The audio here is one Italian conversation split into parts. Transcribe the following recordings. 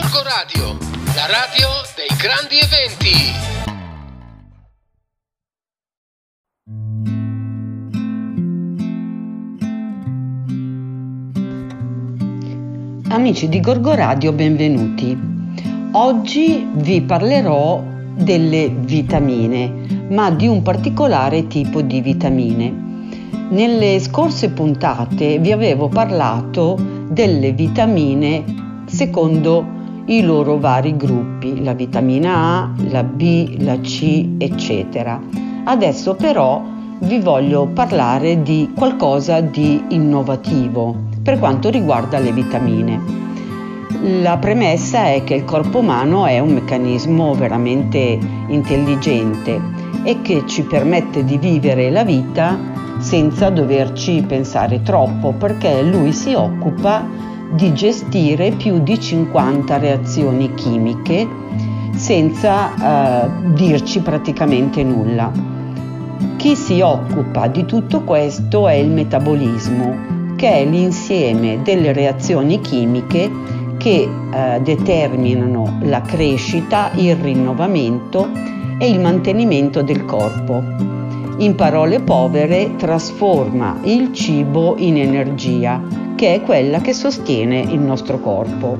Gorgo Radio, la radio dei grandi eventi. Amici di Gorgo Radio, benvenuti. Oggi vi parlerò delle vitamine, ma di un particolare tipo di vitamine. Nelle scorse puntate vi avevo parlato delle vitamine secondo i loro vari gruppi, la vitamina A, la B, la C, eccetera. Adesso però vi voglio parlare di qualcosa di innovativo per quanto riguarda le vitamine. La premessa è che il corpo umano è un meccanismo veramente intelligente e che ci permette di vivere la vita senza doverci pensare troppo perché lui si occupa di gestire più di 50 reazioni chimiche senza eh, dirci praticamente nulla. Chi si occupa di tutto questo è il metabolismo, che è l'insieme delle reazioni chimiche che eh, determinano la crescita, il rinnovamento e il mantenimento del corpo in parole povere trasforma il cibo in energia, che è quella che sostiene il nostro corpo.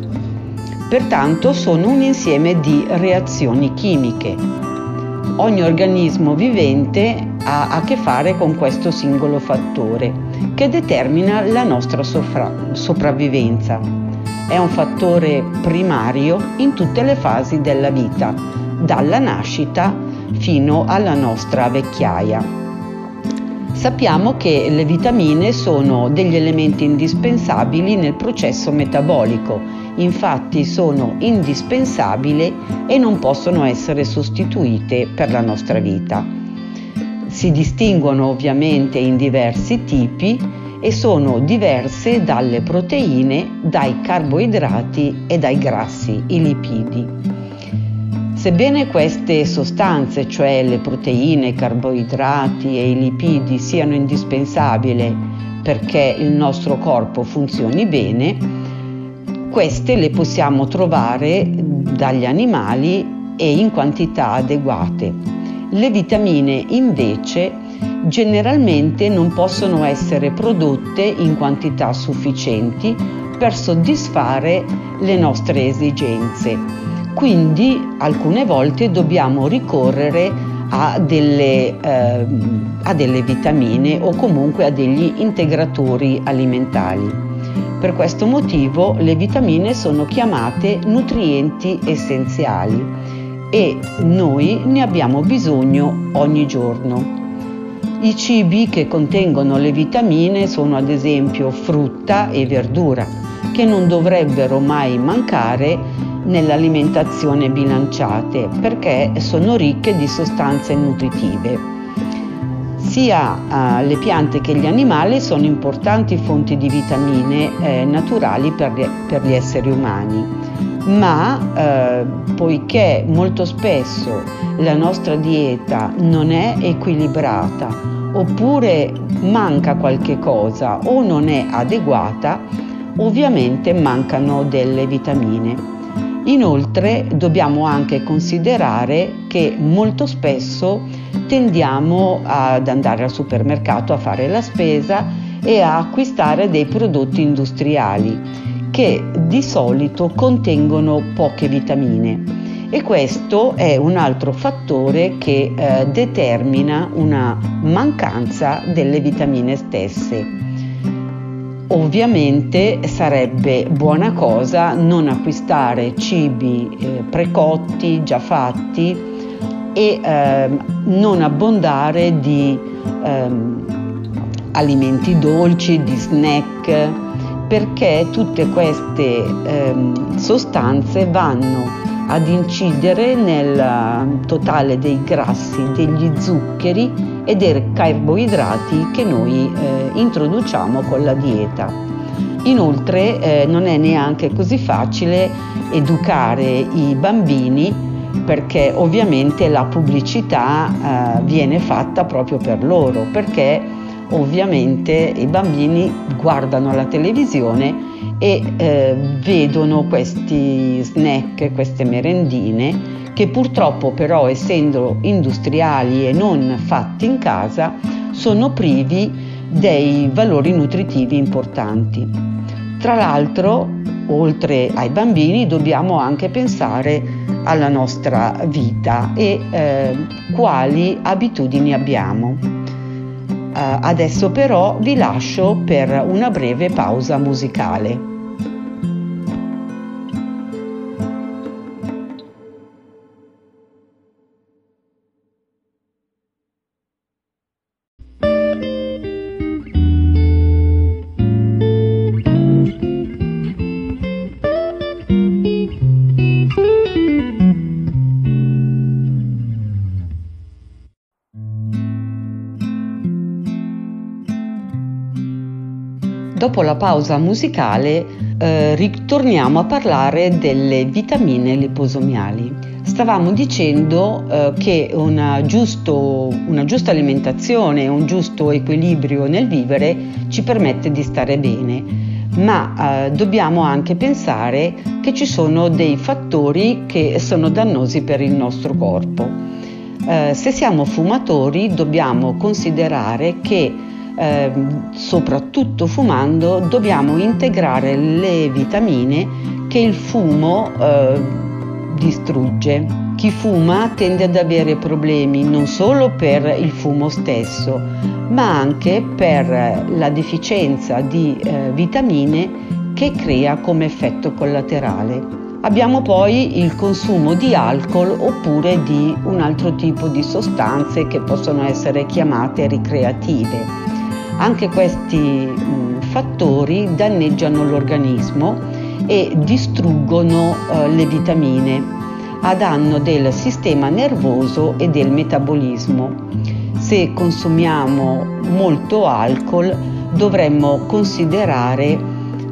Pertanto sono un insieme di reazioni chimiche. Ogni organismo vivente ha a che fare con questo singolo fattore che determina la nostra sopra- sopravvivenza. È un fattore primario in tutte le fasi della vita, dalla nascita fino alla nostra vecchiaia. Sappiamo che le vitamine sono degli elementi indispensabili nel processo metabolico, infatti sono indispensabili e non possono essere sostituite per la nostra vita. Si distinguono ovviamente in diversi tipi e sono diverse dalle proteine, dai carboidrati e dai grassi, i lipidi. Sebbene queste sostanze, cioè le proteine, i carboidrati e i lipidi, siano indispensabili perché il nostro corpo funzioni bene, queste le possiamo trovare dagli animali e in quantità adeguate. Le vitamine invece generalmente non possono essere prodotte in quantità sufficienti per soddisfare le nostre esigenze quindi alcune volte dobbiamo ricorrere a delle, eh, a delle vitamine o comunque a degli integratori alimentari. Per questo motivo le vitamine sono chiamate nutrienti essenziali e noi ne abbiamo bisogno ogni giorno. I cibi che contengono le vitamine sono ad esempio frutta e verdura, che non dovrebbero mai mancare nell'alimentazione bilanciate perché sono ricche di sostanze nutritive. Sia eh, le piante che gli animali sono importanti fonti di vitamine eh, naturali per gli, per gli, esseri umani, ma eh, poiché molto spesso la nostra dieta non è equilibrata oppure manca qualche cosa o non è adeguata, ovviamente mancano delle vitamine. Inoltre dobbiamo anche considerare che molto spesso tendiamo ad andare al supermercato a fare la spesa e a acquistare dei prodotti industriali che di solito contengono poche vitamine e questo è un altro fattore che eh, determina una mancanza delle vitamine stesse. Ovviamente sarebbe buona cosa non acquistare cibi eh, precotti, già fatti e eh, non abbondare di eh, alimenti dolci, di snack, perché tutte queste ehm, sostanze vanno ad incidere nel eh, totale dei grassi, degli zuccheri e dei carboidrati che noi eh, introduciamo con la dieta. Inoltre eh, non è neanche così facile educare i bambini perché ovviamente la pubblicità eh, viene fatta proprio per loro, perché ovviamente i bambini guardano la televisione e eh, vedono questi snack, queste merendine che purtroppo però essendo industriali e non fatti in casa sono privi dei valori nutritivi importanti. Tra l'altro, oltre ai bambini, dobbiamo anche pensare alla nostra vita e eh, quali abitudini abbiamo. Uh, adesso però vi lascio per una breve pausa musicale. Dopo la pausa musicale eh, ritorniamo a parlare delle vitamine liposomiali. Stavamo dicendo eh, che una, giusto, una giusta alimentazione, un giusto equilibrio nel vivere ci permette di stare bene, ma eh, dobbiamo anche pensare che ci sono dei fattori che sono dannosi per il nostro corpo. Eh, se siamo fumatori dobbiamo considerare che eh, soprattutto fumando, dobbiamo integrare le vitamine che il fumo eh, distrugge. Chi fuma tende ad avere problemi non solo per il fumo stesso, ma anche per la deficienza di eh, vitamine che crea come effetto collaterale. Abbiamo poi il consumo di alcol oppure di un altro tipo di sostanze che possono essere chiamate ricreative. Anche questi mh, fattori danneggiano l'organismo e distruggono eh, le vitamine a danno del sistema nervoso e del metabolismo. Se consumiamo molto alcol dovremmo considerare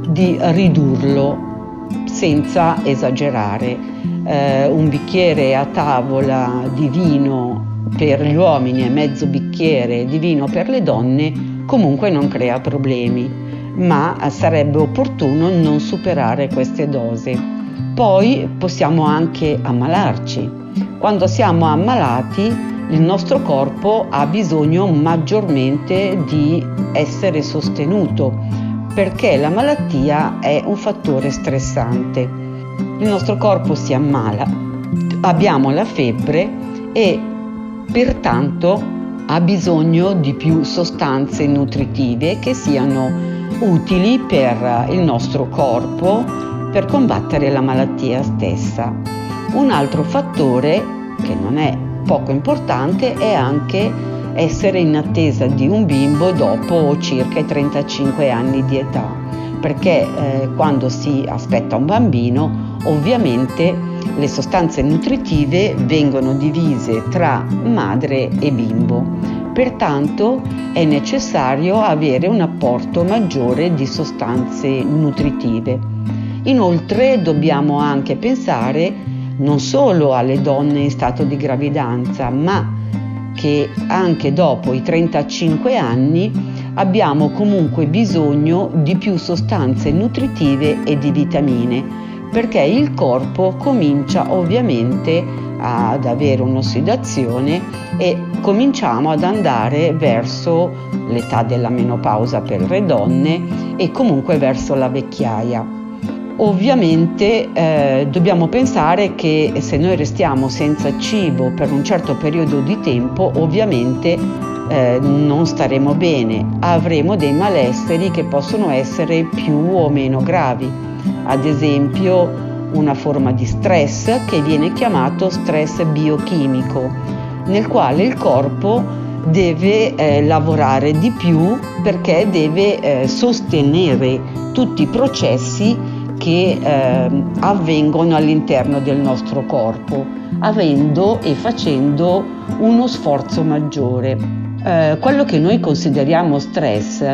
di ridurlo senza esagerare. Eh, un bicchiere a tavola di vino per gli uomini e mezzo bicchiere di vino per le donne comunque non crea problemi, ma sarebbe opportuno non superare queste dosi. Poi possiamo anche ammalarci. Quando siamo ammalati il nostro corpo ha bisogno maggiormente di essere sostenuto perché la malattia è un fattore stressante. Il nostro corpo si ammala, abbiamo la febbre e pertanto ha bisogno di più sostanze nutritive che siano utili per il nostro corpo per combattere la malattia stessa. Un altro fattore che non è poco importante è anche essere in attesa di un bimbo dopo circa i 35 anni di età, perché eh, quando si aspetta un bambino ovviamente le sostanze nutritive vengono divise tra madre e bimbo. Pertanto è necessario avere un apporto maggiore di sostanze nutritive. Inoltre dobbiamo anche pensare non solo alle donne in stato di gravidanza, ma che anche dopo i 35 anni abbiamo comunque bisogno di più sostanze nutritive e di vitamine perché il corpo comincia ovviamente ad avere un'ossidazione e cominciamo ad andare verso l'età della menopausa per le donne e comunque verso la vecchiaia. Ovviamente eh, dobbiamo pensare che se noi restiamo senza cibo per un certo periodo di tempo, ovviamente eh, non staremo bene, avremo dei malesseri che possono essere più o meno gravi ad esempio una forma di stress che viene chiamato stress biochimico, nel quale il corpo deve eh, lavorare di più perché deve eh, sostenere tutti i processi che eh, avvengono all'interno del nostro corpo, avendo e facendo uno sforzo maggiore. Eh, quello che noi consideriamo stress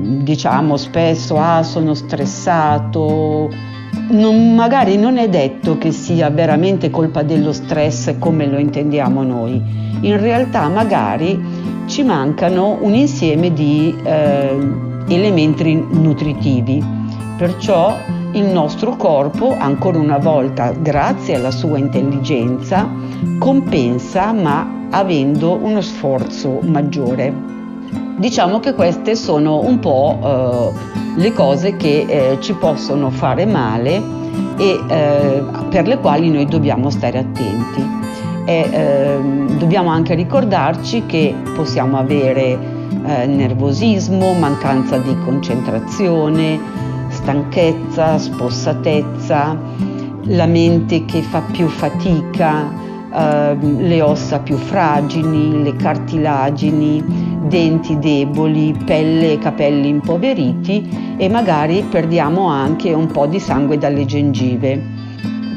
diciamo spesso ah sono stressato non, magari non è detto che sia veramente colpa dello stress come lo intendiamo noi. In realtà magari ci mancano un insieme di eh, elementi nutritivi. Perciò il nostro corpo, ancora una volta, grazie alla sua intelligenza, compensa ma avendo uno sforzo maggiore. Diciamo che queste sono un po' eh, le cose che eh, ci possono fare male e eh, per le quali noi dobbiamo stare attenti. E, ehm, dobbiamo anche ricordarci che possiamo avere eh, nervosismo, mancanza di concentrazione, stanchezza, spossatezza, la mente che fa più fatica, eh, le ossa più fragili, le cartilagini, denti deboli, pelle e capelli impoveriti e magari perdiamo anche un po' di sangue dalle gengive.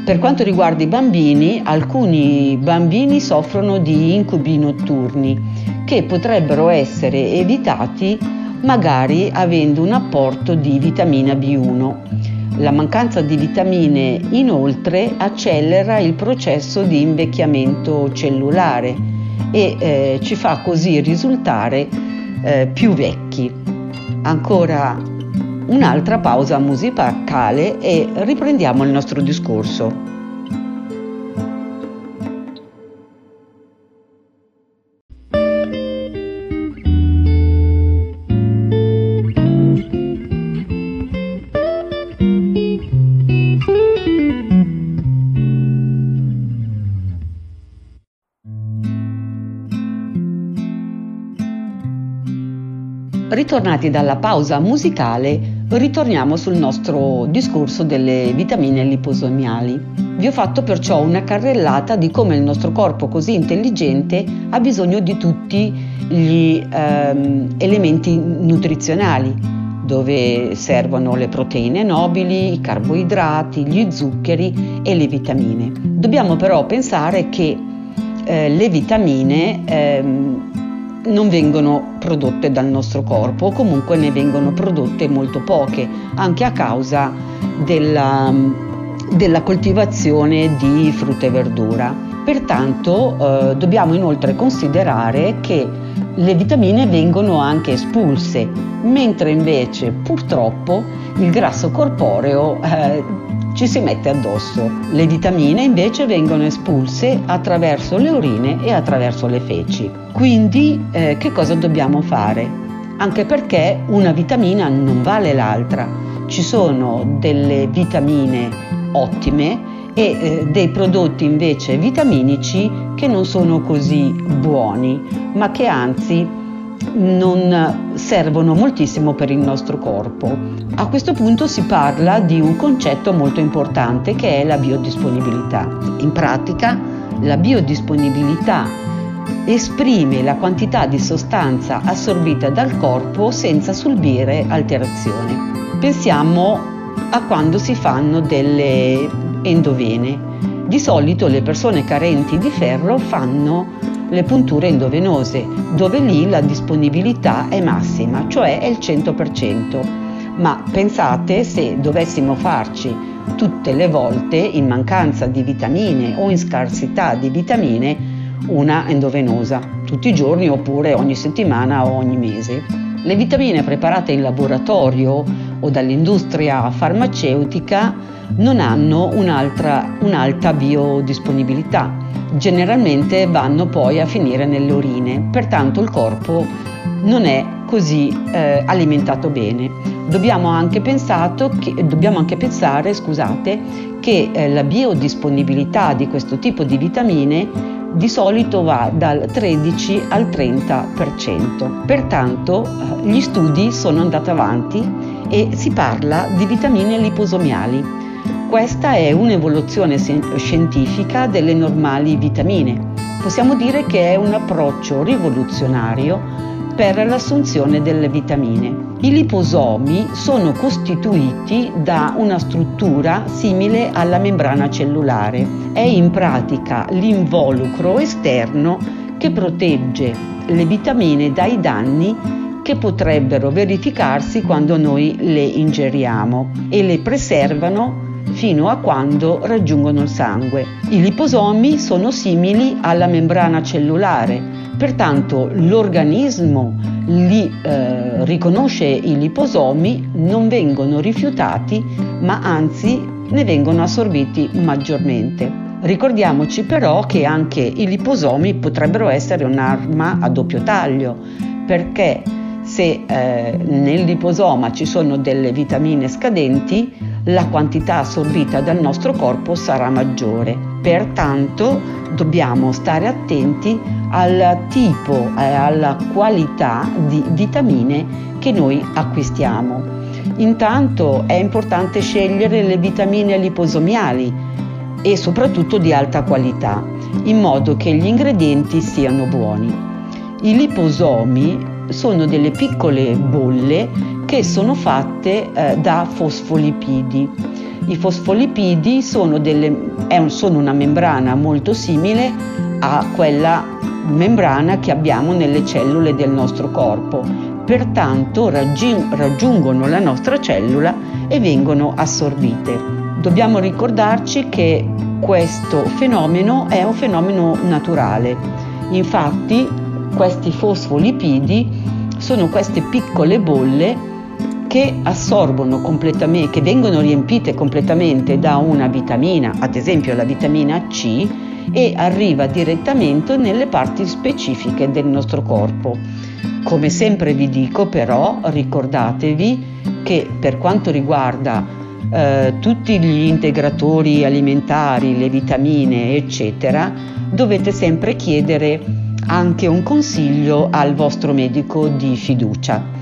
Per quanto riguarda i bambini, alcuni bambini soffrono di incubi notturni che potrebbero essere evitati magari avendo un apporto di vitamina B1. La mancanza di vitamine inoltre accelera il processo di invecchiamento cellulare e eh, ci fa così risultare eh, più vecchi. Ancora un'altra pausa musicale e riprendiamo il nostro discorso. Ritornati dalla pausa musicale, ritorniamo sul nostro discorso delle vitamine liposomiali. Vi ho fatto perciò una carrellata di come il nostro corpo così intelligente ha bisogno di tutti gli ehm, elementi nutrizionali, dove servono le proteine nobili, i carboidrati, gli zuccheri e le vitamine. Dobbiamo però pensare che eh, le vitamine ehm, non vengono prodotte dal nostro corpo o comunque ne vengono prodotte molto poche, anche a causa della, della coltivazione di frutta e verdura. Pertanto eh, dobbiamo inoltre considerare che le vitamine vengono anche espulse, mentre invece purtroppo il grasso corporeo eh, ci si mette addosso. Le vitamine invece vengono espulse attraverso le urine e attraverso le feci. Quindi eh, che cosa dobbiamo fare? Anche perché una vitamina non vale l'altra. Ci sono delle vitamine ottime e eh, dei prodotti invece vitaminici che non sono così buoni, ma che anzi non servono moltissimo per il nostro corpo. A questo punto si parla di un concetto molto importante che è la biodisponibilità. In pratica la biodisponibilità esprime la quantità di sostanza assorbita dal corpo senza subire alterazione. Pensiamo a quando si fanno delle endovene. Di solito le persone carenti di ferro fanno le punture endovenose, dove lì la disponibilità è massima, cioè è il 100%. Ma pensate se dovessimo farci tutte le volte in mancanza di vitamine o in scarsità di vitamine una endovenosa, tutti i giorni oppure ogni settimana o ogni mese. Le vitamine preparate in laboratorio o dall'industria farmaceutica non hanno un'alta biodisponibilità, generalmente vanno poi a finire nelle urine, pertanto il corpo non è così eh, alimentato bene. Dobbiamo anche, che, dobbiamo anche pensare scusate, che eh, la biodisponibilità di questo tipo di vitamine di solito va dal 13 al 30%. Pertanto eh, gli studi sono andati avanti e si parla di vitamine liposomiali questa è un'evoluzione scientifica delle normali vitamine. Possiamo dire che è un approccio rivoluzionario per l'assunzione delle vitamine. I liposomi sono costituiti da una struttura simile alla membrana cellulare. È in pratica l'involucro esterno che protegge le vitamine dai danni che potrebbero verificarsi quando noi le ingeriamo e le preservano fino a quando raggiungono il sangue. I liposomi sono simili alla membrana cellulare, Pertanto l'organismo li eh, riconosce i liposomi, non vengono rifiutati, ma anzi ne vengono assorbiti maggiormente. Ricordiamoci però che anche i liposomi potrebbero essere un'arma a doppio taglio, perché se eh, nel liposoma ci sono delle vitamine scadenti, la quantità assorbita dal nostro corpo sarà maggiore. Pertanto dobbiamo stare attenti al tipo e alla qualità di vitamine che noi acquistiamo. Intanto è importante scegliere le vitamine liposomiali e soprattutto di alta qualità, in modo che gli ingredienti siano buoni. I liposomi sono delle piccole bolle che sono fatte eh, da fosfolipidi. I fosfolipidi sono, delle, un, sono una membrana molto simile a quella membrana che abbiamo nelle cellule del nostro corpo, pertanto raggiungono la nostra cellula e vengono assorbite. Dobbiamo ricordarci che questo fenomeno è un fenomeno naturale. Infatti questi fosfolipidi sono queste piccole bolle che assorbono completamente, che vengono riempite completamente da una vitamina, ad esempio la vitamina C, e arriva direttamente nelle parti specifiche del nostro corpo. Come sempre vi dico però ricordatevi che per quanto riguarda eh, tutti gli integratori alimentari, le vitamine eccetera, dovete sempre chiedere anche un consiglio al vostro medico di fiducia.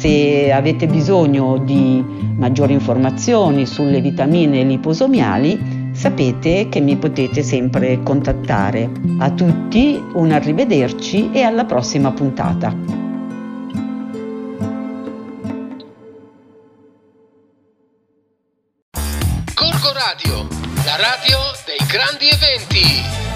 Se avete bisogno di maggiori informazioni sulle vitamine liposomiali, sapete che mi potete sempre contattare. A tutti un arrivederci e alla prossima puntata. Corco Radio, la radio dei grandi eventi.